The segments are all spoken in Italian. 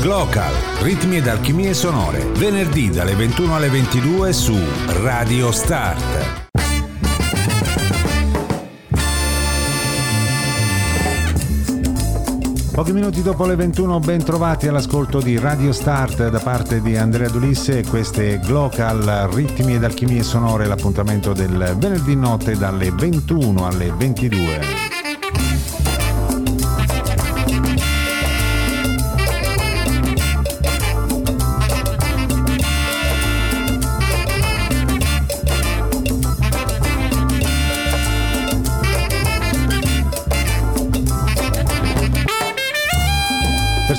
Glocal, ritmi ed alchimie sonore, venerdì dalle 21 alle 22 su Radio Start. Pochi minuti dopo le 21 ben trovati all'ascolto di Radio Start da parte di Andrea Dulisse queste Glocal ritmi ed alchimie sonore l'appuntamento del venerdì notte dalle 21 alle 22.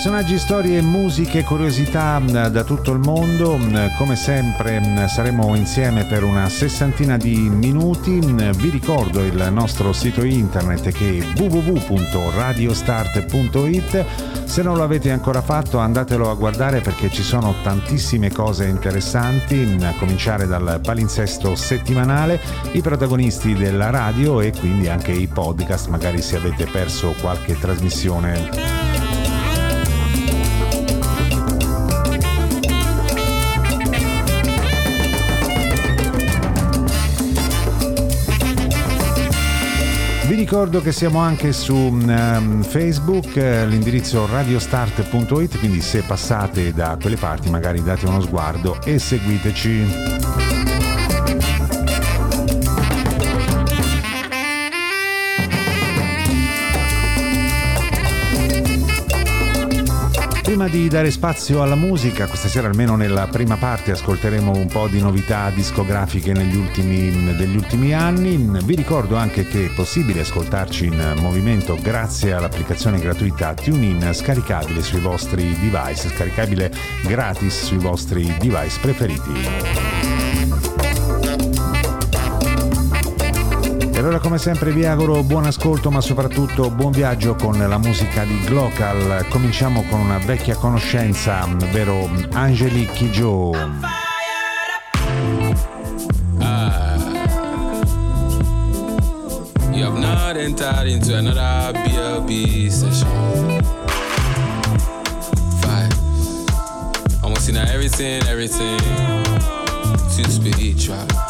Personaggi, storie, musiche, curiosità mm, da tutto il mondo. Mm, come sempre mm, saremo insieme per una sessantina di minuti. Vi ricordo il nostro sito internet che è www.radiostart.it. Se non lo avete ancora fatto andatelo a guardare perché ci sono tantissime cose interessanti, a cominciare dal palinsesto settimanale, i protagonisti della radio e quindi anche i podcast, magari se avete perso qualche trasmissione. Vi ricordo che siamo anche su um, Facebook, eh, l'indirizzo radiostart.it, quindi se passate da quelle parti magari date uno sguardo e seguiteci. Prima di dare spazio alla musica, questa sera almeno nella prima parte ascolteremo un po' di novità discografiche ultimi, degli ultimi anni. Vi ricordo anche che è possibile ascoltarci in movimento grazie all'applicazione gratuita TuneIn scaricabile sui vostri device, scaricabile gratis sui vostri device preferiti. E allora come sempre vi auguro buon ascolto ma soprattutto buon viaggio con la musica di Glocal. Cominciamo con una vecchia conoscenza, ovvero Angelique Kidjo. Ah. You have not entered into another BLB session. Five. Almost in everything, everything. Too spiritual.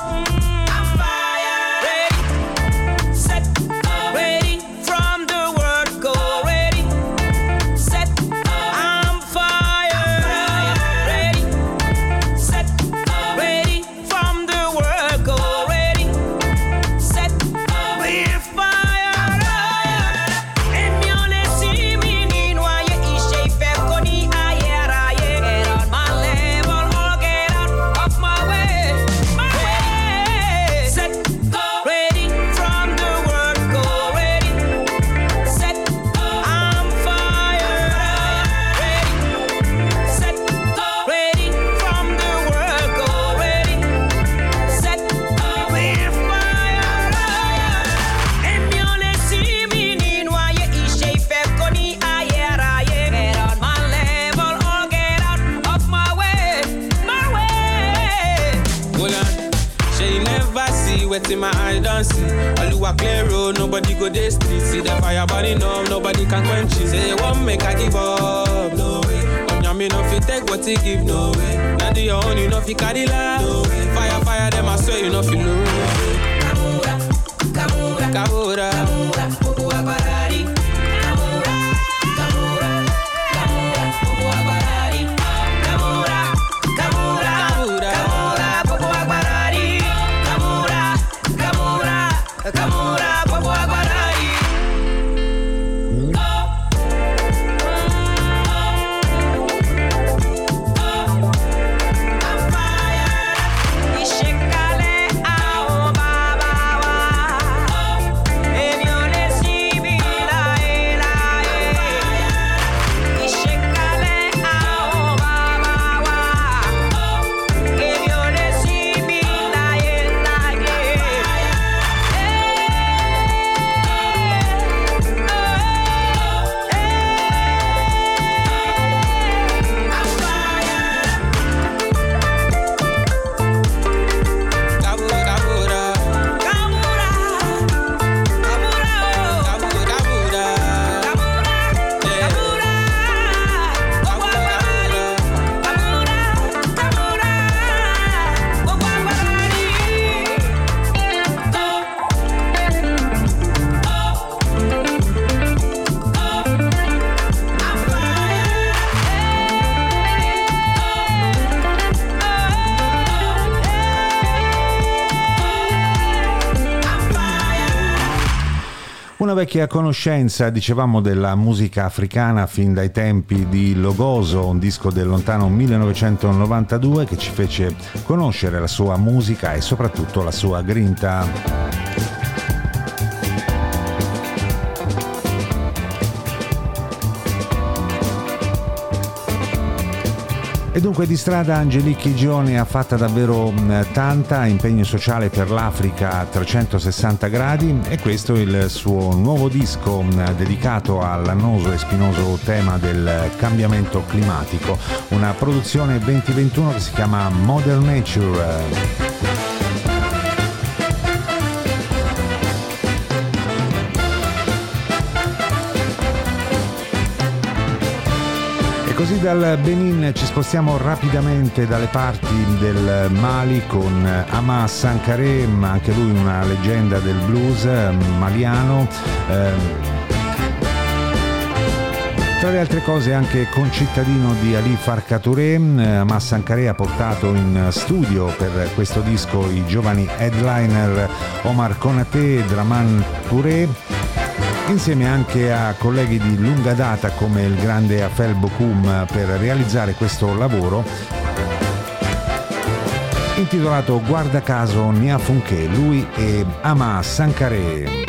wet in my eyes, don't see. All you a clear road, nobody go this street. See the fire burning up, nobody can quench it. Say, won't make I give up, no way. Onyami no fit take what he give, no way. Now do your own, you know fi carry love. No way. Fire, fire, them I swear you know fi lose. Kabura, kabura, Kamura, kamura, kamura, kamura. kabura, kabura, kabura, kabura, vecchia conoscenza, dicevamo, della musica africana fin dai tempi di Logoso, un disco del lontano 1992 che ci fece conoscere la sua musica e soprattutto la sua grinta. E dunque di strada Angelique Gione ha fatta davvero tanta, impegno sociale per l'Africa a 360 gradi e questo è il suo nuovo disco dedicato all'annoso e spinoso tema del cambiamento climatico, una produzione 2021 che si chiama Modern Nature. Così dal Benin ci spostiamo rapidamente dalle parti del Mali con Ama Sankare, anche lui una leggenda del blues maliano. Ehm, tra le altre cose anche concittadino di Ali Farka Touré, Amas Sankare ha portato in studio per questo disco i giovani headliner Omar Konate e Draman Touré insieme anche a colleghi di lunga data come il grande Afel Bokum per realizzare questo lavoro intitolato Guarda caso Nia Funke, lui e Ama Sankare.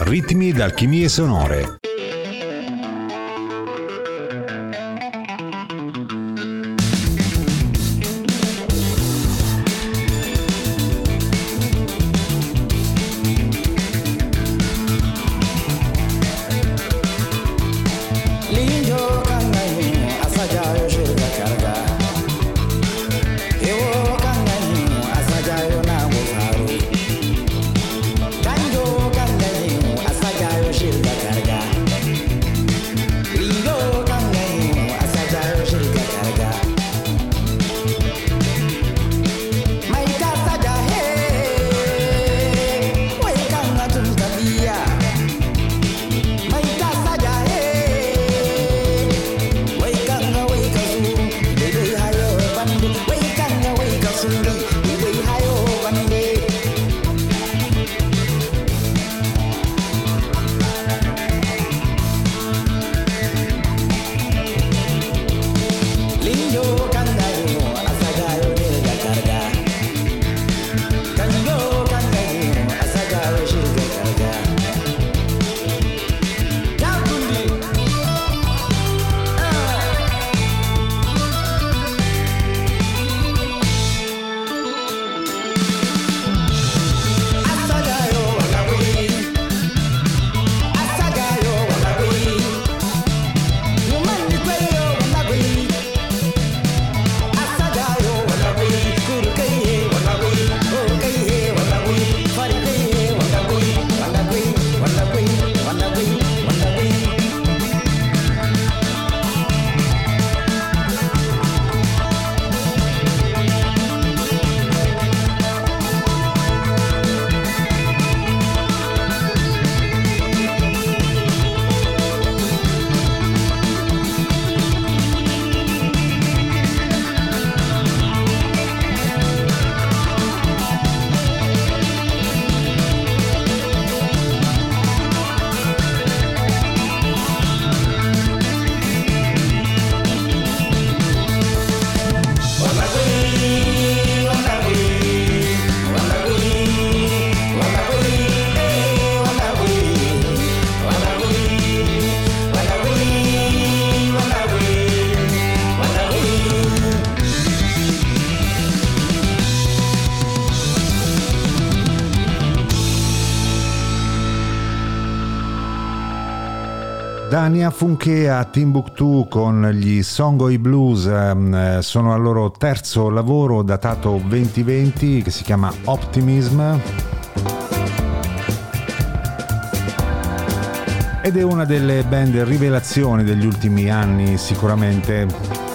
ritmi d'alchimie sonore. Dania Funke a Timbuktu con gli Songoi Blues ehm, sono al loro terzo lavoro datato 2020 che si chiama Optimism. Ed è una delle band rivelazioni degli ultimi anni sicuramente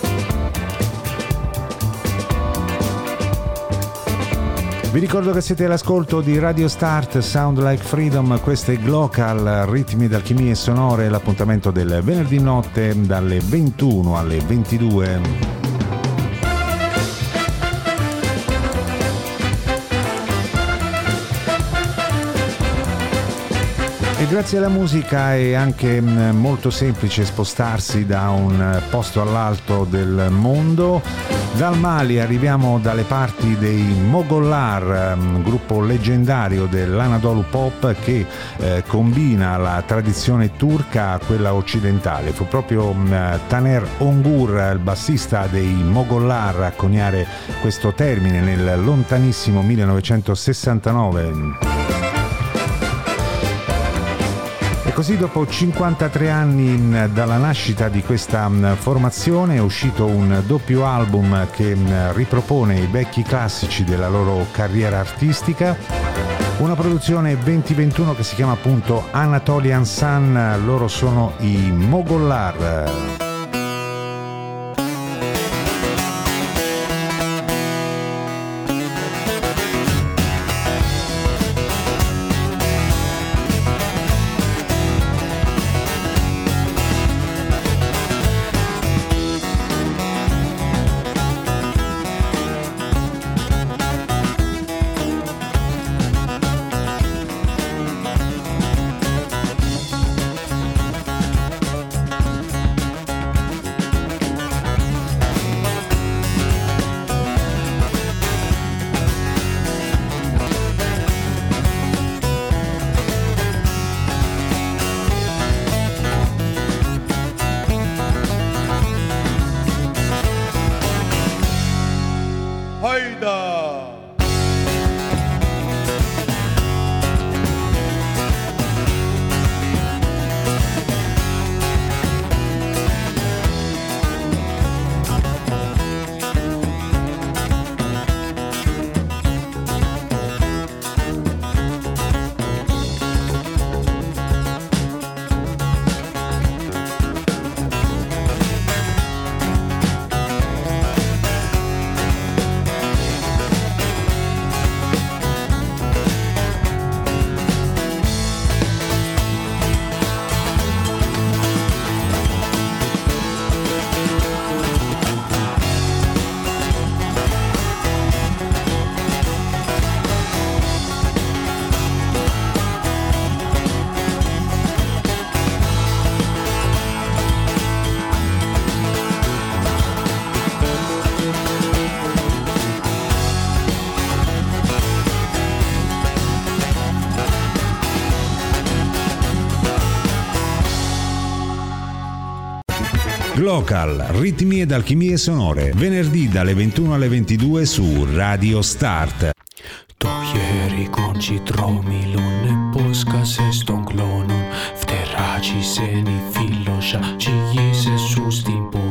Vi ricordo che siete all'ascolto di Radio Start Sound Like Freedom, questo è Glocal, ritmi d'alchimie sonore, l'appuntamento del venerdì notte dalle 21 alle 22. E grazie alla musica è anche mm, molto semplice spostarsi da un posto all'altro del mondo. Dal Mali arriviamo dalle parti dei Mogollar, mm, gruppo leggendario dell'Anadolu Pop che eh, combina la tradizione turca a quella occidentale. Fu proprio mm, Taner Ongur, il bassista dei Mogollar, a coniare questo termine nel lontanissimo 1969. Così dopo 53 anni dalla nascita di questa formazione è uscito un doppio album che ripropone i vecchi classici della loro carriera artistica. Una produzione 2021 che si chiama appunto Anatolian Sun, loro sono i Mogollar. Local, ritmi ed alchimie sonore, venerdì dalle 21 alle 22 su Radio Start. To ieri con citromilon e posca se ston clonon, fteraci se ni filosha, ci se su stimponon,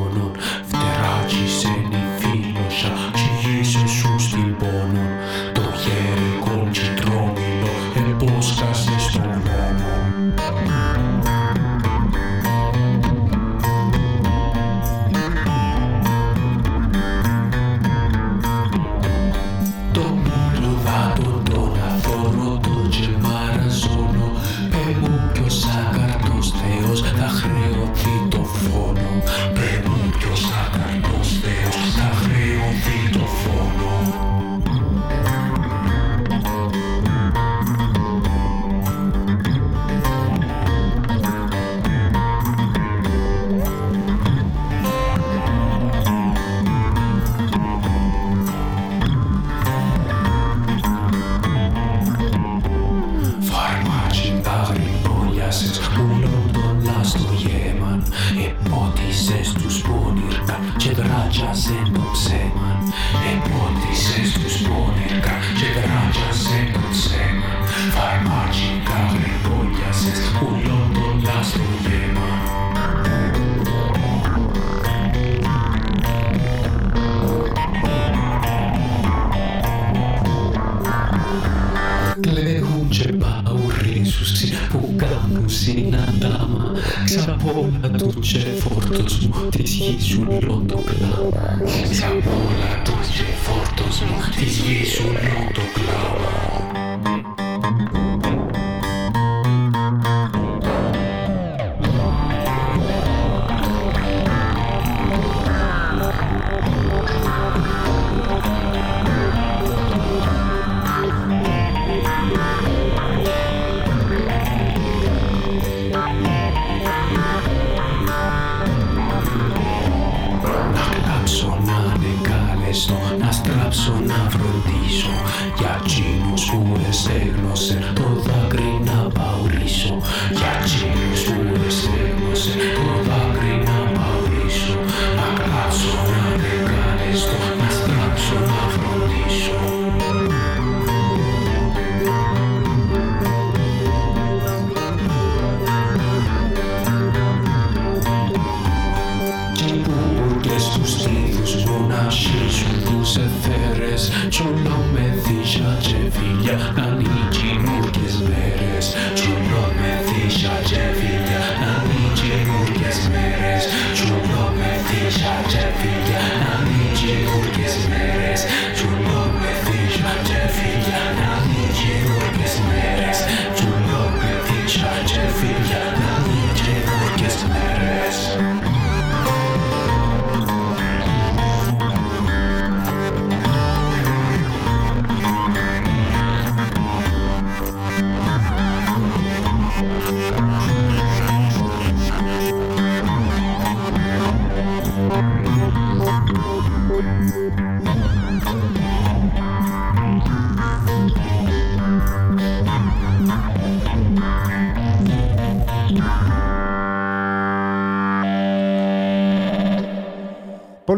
κλαίγουν και παουρίζουσι που κάνουν συναντάμα ξαπόλα του και φόρτος μου της γης σου λόντο κλάμα ξαπόλα του και φόρτος μου της γης σου κλάμα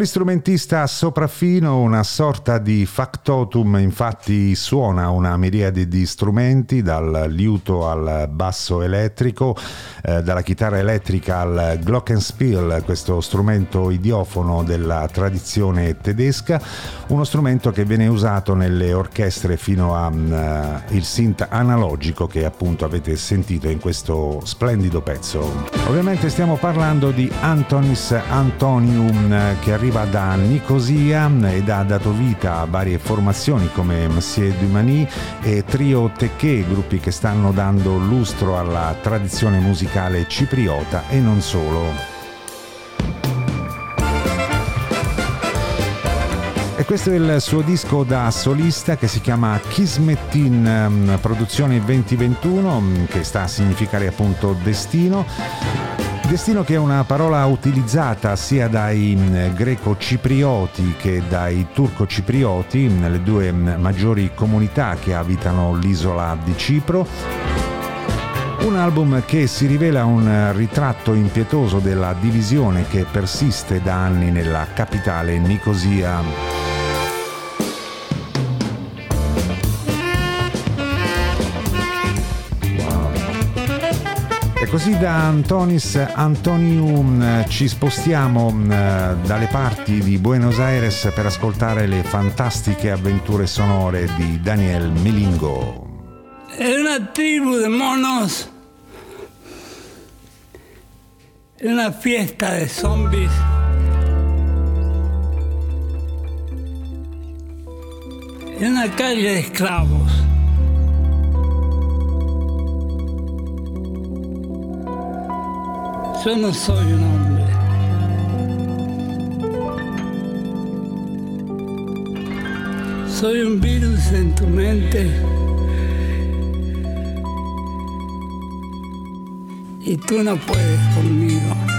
polistrumentista sopraffino, una sorta di factotum, infatti suona una miriade di strumenti, dal liuto al basso elettrico, eh, dalla chitarra elettrica al glockenspiel, questo strumento idiofono della tradizione tedesca, uno strumento che viene usato nelle orchestre fino al uh, synth analogico che appunto avete sentito in questo splendido pezzo. Ovviamente stiamo parlando di Antonis Antonium che arriva arriva da Nicosia ed ha dato vita a varie formazioni come Monsieur Dumani e Trio Tecché, gruppi che stanno dando lustro alla tradizione musicale cipriota e non solo. E questo è il suo disco da solista che si chiama Kismetin Produzione 2021, che sta a significare appunto destino. Destino che è una parola utilizzata sia dai mm, greco-ciprioti che dai turco-ciprioti, mm, le due mm, maggiori comunità che abitano l'isola di Cipro. Un album che si rivela un ritratto impietoso della divisione che persiste da anni nella capitale Nicosia. Così da Antonis Antonium ci spostiamo eh, dalle parti di Buenos Aires per ascoltare le fantastiche avventure sonore di Daniel Melingo. È una tribù di monos, è una fiesta di zombies. È una calle de esclavos. Yo no soy un hombre. Soy un virus en tu mente. Y tú no puedes conmigo.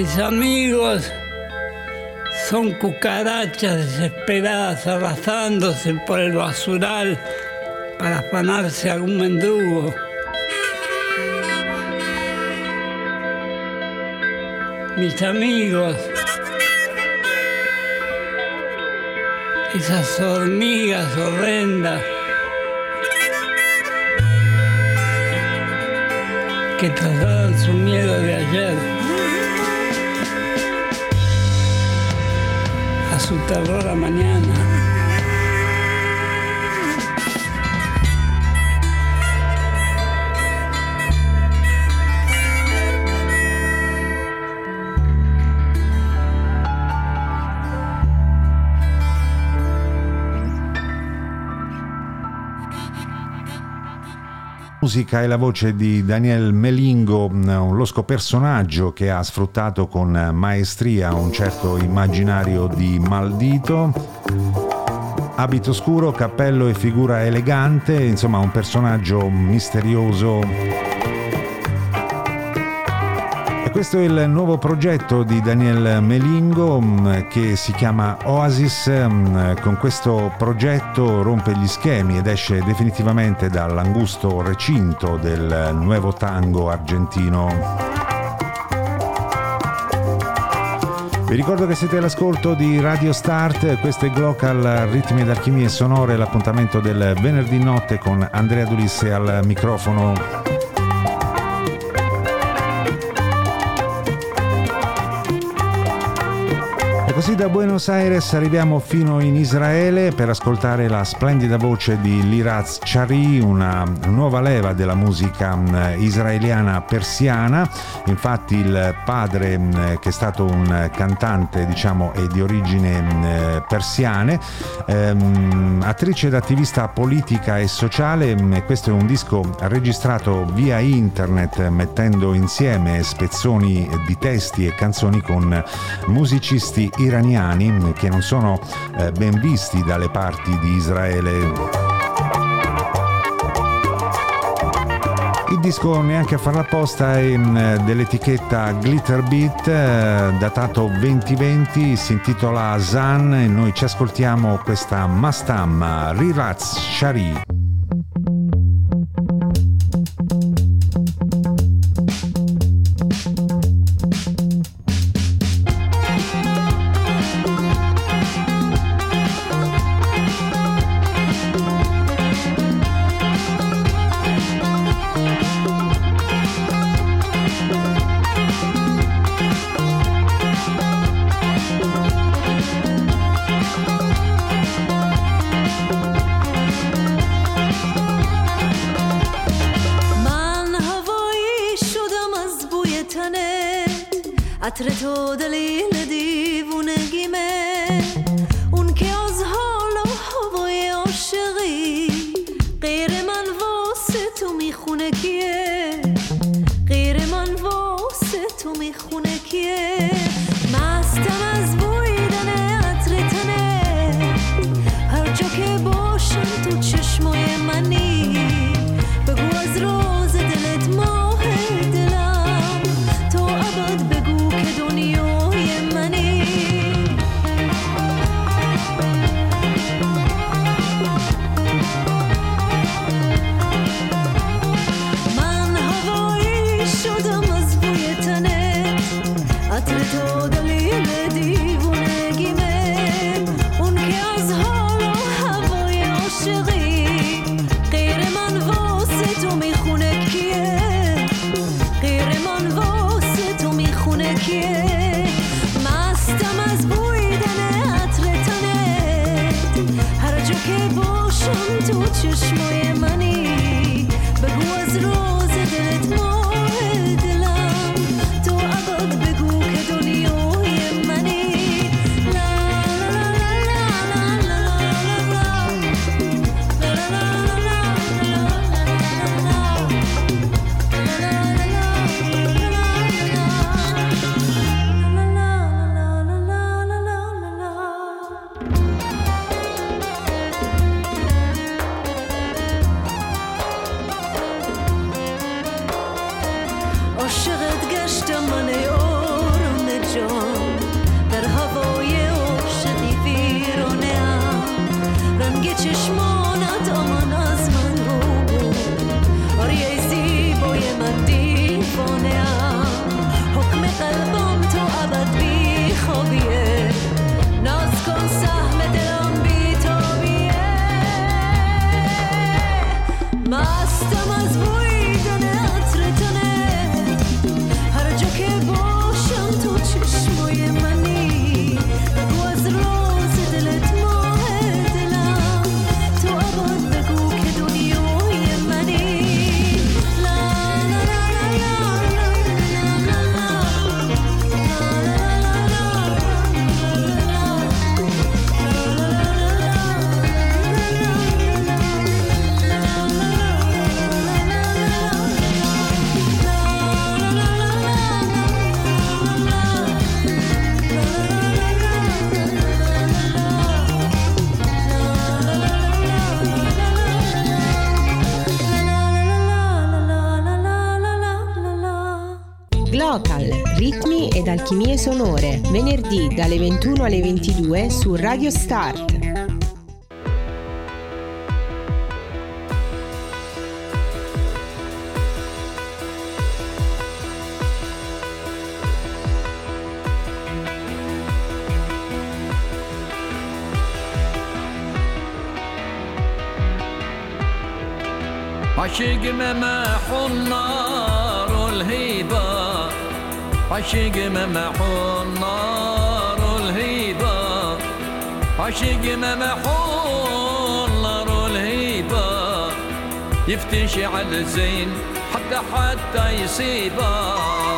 Mis amigos son cucarachas desesperadas arrasándose por el basural para afanarse algún mendrugo. mis amigos, esas hormigas horrendas que trasladan su miedo de ayer a su terror a mañana. Musica e la voce di Daniel Melingo, un losco personaggio che ha sfruttato con maestria un certo immaginario di maldito. Abito scuro, cappello e figura elegante, insomma un personaggio misterioso questo è il nuovo progetto di Daniel Melingo mm, che si chiama Oasis. Mm, con questo progetto rompe gli schemi ed esce definitivamente dall'angusto recinto del nuovo tango argentino. Vi ricordo che siete all'ascolto di Radio Start, questo è Glocal Ritmi ed Alchimie Sonore, l'appuntamento del venerdì notte con Andrea Dulisse al microfono. Così da Buenos Aires arriviamo fino in Israele per ascoltare la splendida voce di Liraz Chari, una nuova leva della musica mm, israeliana persiana. Infatti il padre mm, che è stato un cantante, diciamo, è di origine mm, persiane, ehm, attrice ed attivista politica e sociale. Questo è un disco registrato via internet mettendo insieme spezzoni di testi e canzoni con musicisti iraniani iraniani che non sono eh, ben visti dalle parti di Israele. Il disco neanche a farla apposta è mm, dell'etichetta Glitter Beat, eh, datato 2020, si intitola Zan e noi ci ascoltiamo questa Mastam Riraz Shari. alchimie sonore, venerdì dalle 21 alle 22 su Radio Start. عشق ممح النار والهيبة عشق ممح النار والهيبة عشق ممح النار والهيبة يفتش على الزين حتى حتى يصيبه.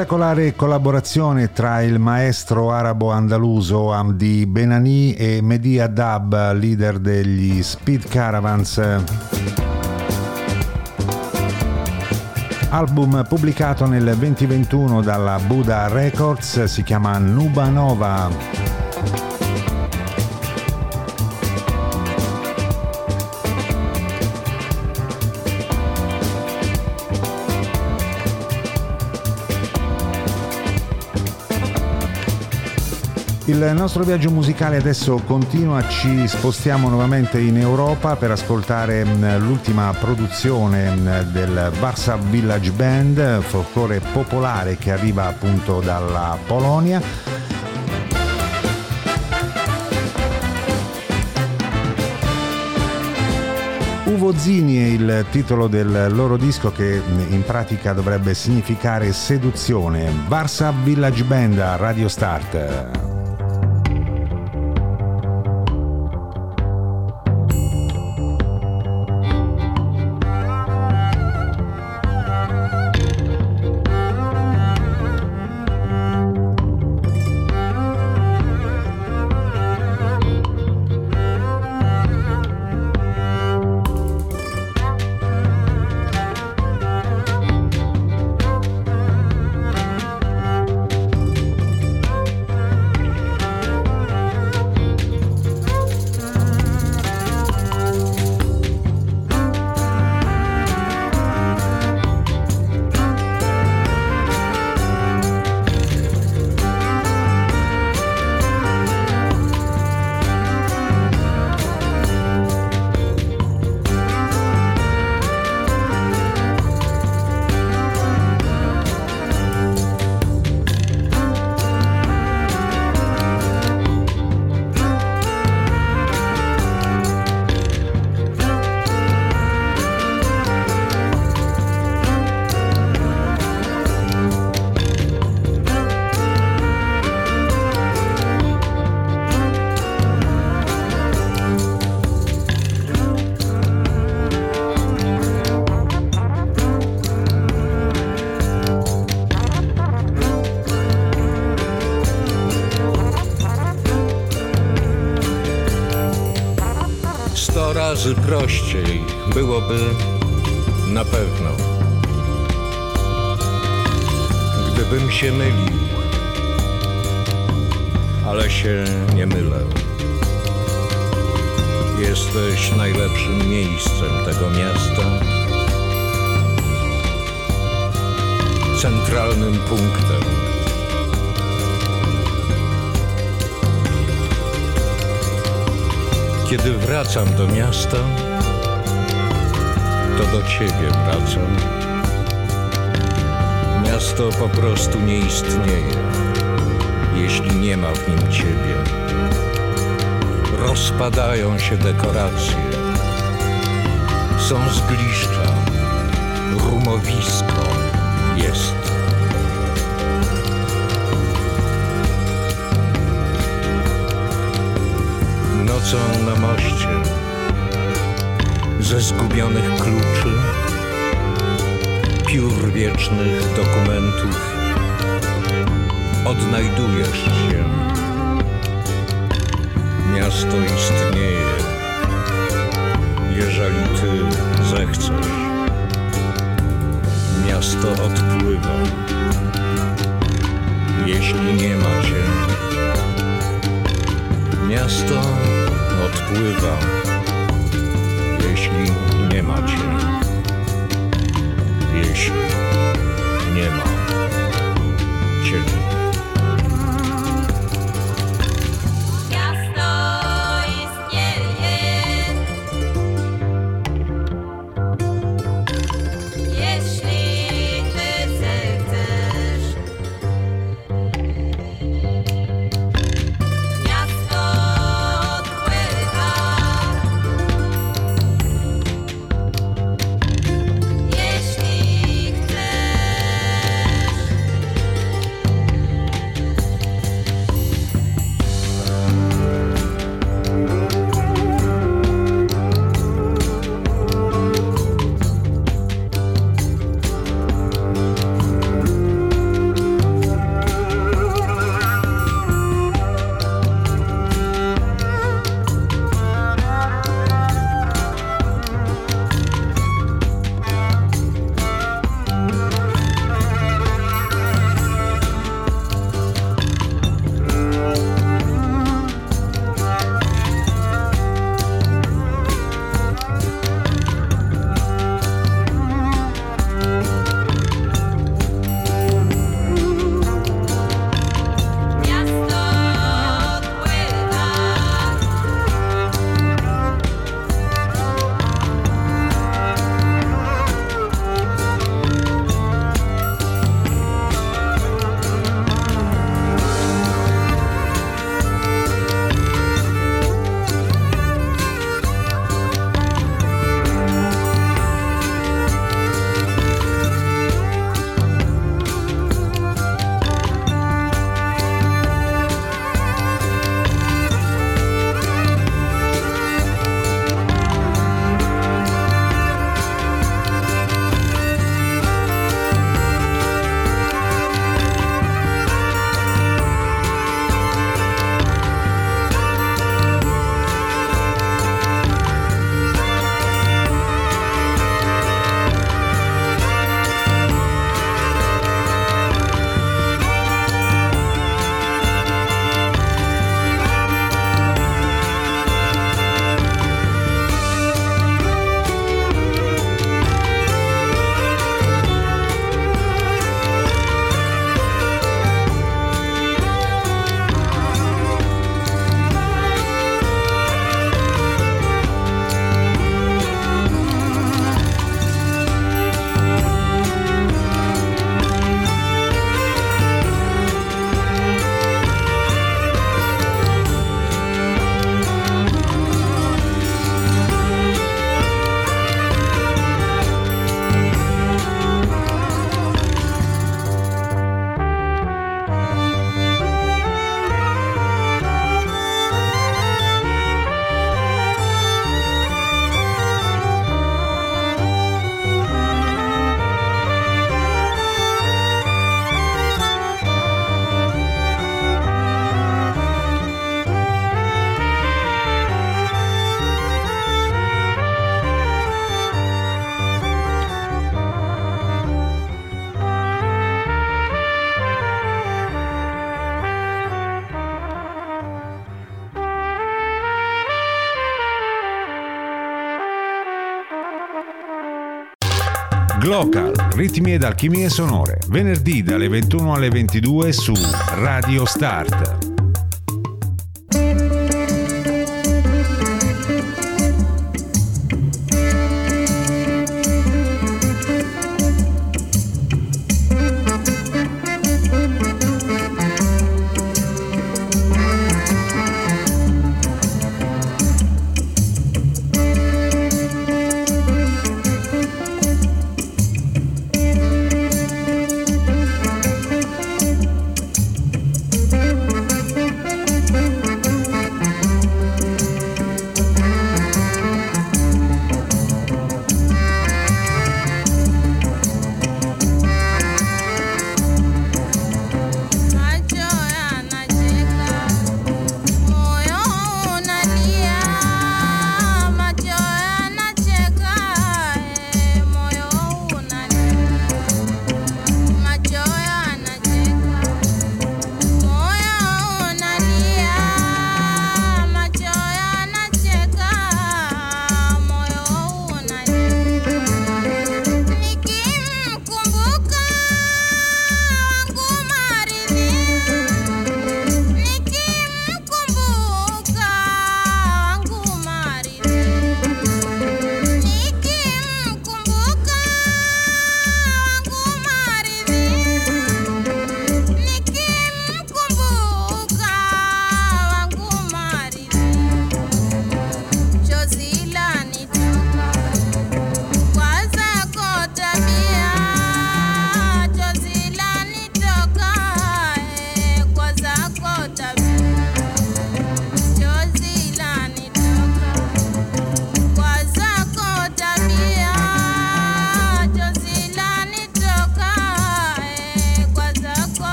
Spettacolare collaborazione tra il maestro arabo-andaluso Amdi Benani e Mehdi Adab, leader degli Speed Caravans. Album pubblicato nel 2021 dalla Buddha Records, si chiama Nuba Nova. Il nostro viaggio musicale adesso continua, ci spostiamo nuovamente in Europa per ascoltare mm, l'ultima produzione mm, del Barsa Village Band, folklore popolare che arriva appunto dalla Polonia. Uvo Zini è il titolo del loro disco che mm, in pratica dovrebbe significare seduzione. Barsa Village Band a Radio Start. Się mylił, ale się nie mylę. Jesteś najlepszym miejscem tego miasta, centralnym punktem. Kiedy wracam do miasta, to do ciebie wracam. Miasto po prostu nie istnieje, jeśli nie ma w nim ciebie. Rozpadają się dekoracje, są zgliszcza, rumowisko jest. nocą na moście ze zgubionych kluczy, piór wiecznych dokumentów odnajdujesz się. Miasto istnieje, jeżeli ty zechcesz. Miasto odpływa, jeśli nie ma cię. Miasto odpływa, jeśli nie ma cię, nie ma. Ciemno. Ritmi ed alchimie sonore, venerdì dalle 21 alle 22 su Radio Start.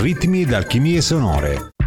Ritmi ed alchimie sonore.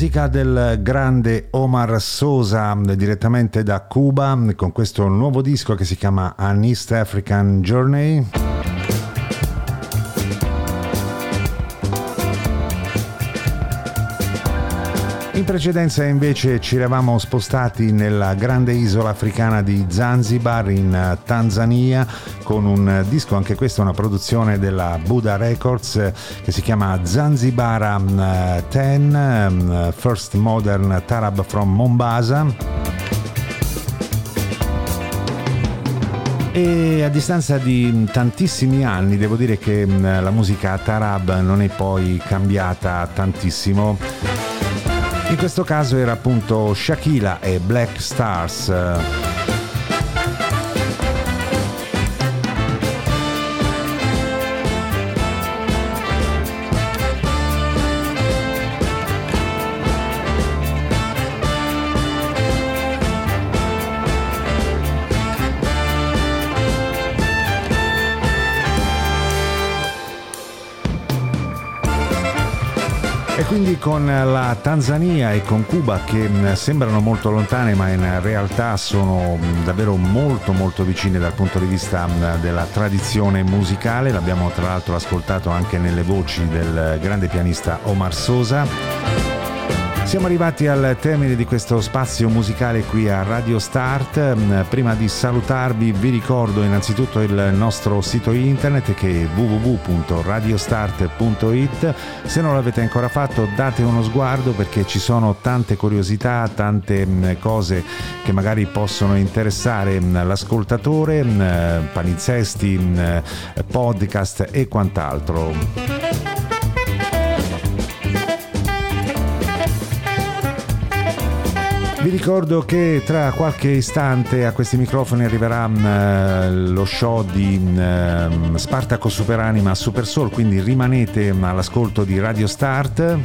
Musica del grande Omar Sosa direttamente da Cuba con questo nuovo disco che si chiama An East African Journey. In precedenza invece ci eravamo spostati nella grande isola africana di Zanzibar in Tanzania con un disco, anche questa una produzione della Buddha Records che si chiama Zanzibara 10 um, First Modern Tarab from Mombasa. E a distanza di tantissimi anni devo dire che la musica Tarab non è poi cambiata tantissimo. In questo caso era appunto Shakila e Black Stars. Quindi con la Tanzania e con Cuba che sembrano molto lontane ma in realtà sono davvero molto molto vicine dal punto di vista della tradizione musicale, l'abbiamo tra l'altro ascoltato anche nelle voci del grande pianista Omar Sosa. Siamo arrivati al termine di questo spazio musicale qui a Radio Start. Mm, prima di salutarvi vi ricordo innanzitutto il nostro sito internet che è www.radiostart.it. Se non l'avete ancora fatto date uno sguardo perché ci sono tante curiosità, tante mm, cose che magari possono interessare mm, l'ascoltatore, palinsesti, podcast e quant'altro. Ricordo che tra qualche istante a questi microfoni arriverà uh, lo show di uh, Spartaco Superanima Super Soul, quindi rimanete all'ascolto di Radio Start.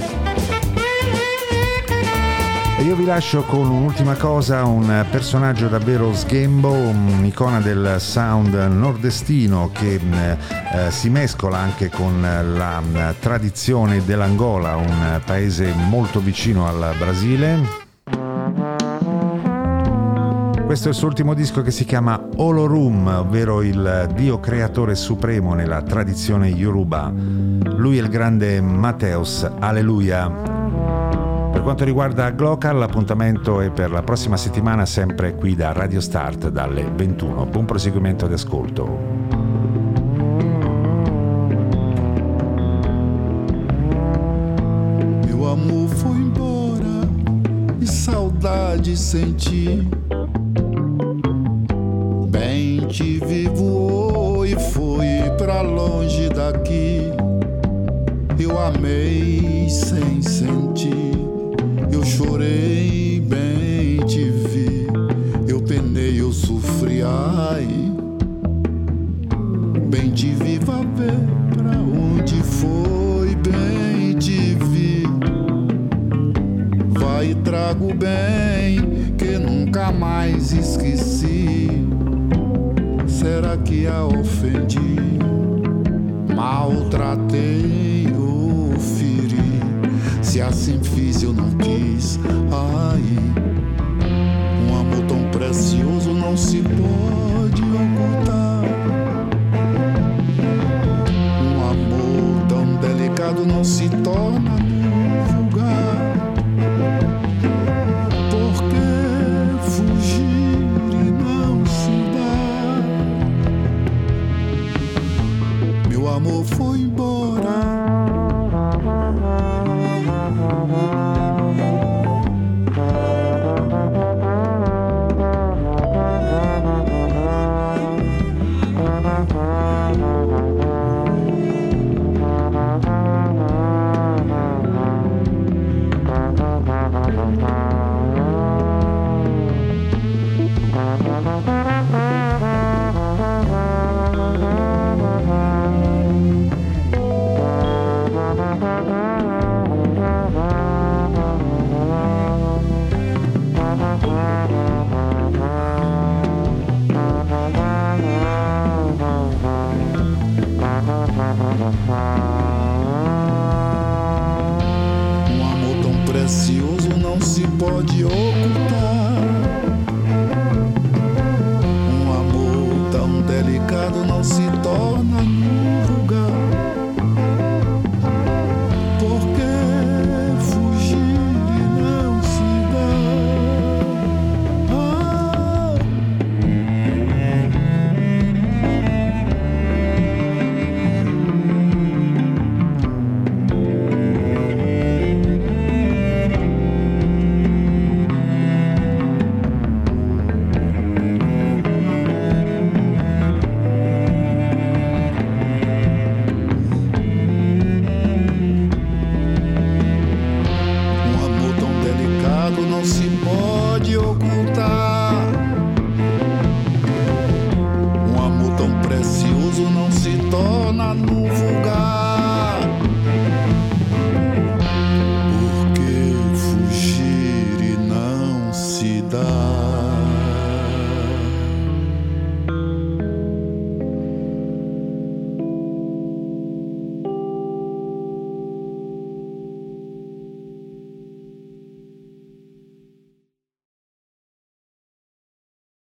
E io vi lascio con un'ultima cosa, un personaggio davvero sghembo, un'icona del sound nordestino che eh, si mescola anche con la tradizione dell'Angola, un paese molto vicino al Brasile. Questo è il suo ultimo disco che si chiama Olorum, ovvero il dio creatore supremo nella tradizione Yoruba. Lui è il grande Matteus, alleluia. Per quanto riguarda Glocal, l'appuntamento è per la prossima settimana sempre qui da Radio Start dalle 21. Buon proseguimento di ascolto. Saudade senti. Amei sem sentir, eu chorei bem te vi. Eu penei, eu sofri, ai. Bem te vi, vá ver pra onde foi, bem te vi. Vai e trago bem que nunca mais esqueci será que a ofendi? Maltratei? Se assim fiz, eu não quis. Ai, um amor tão precioso não se pode ocultar. Um amor tão delicado não se torna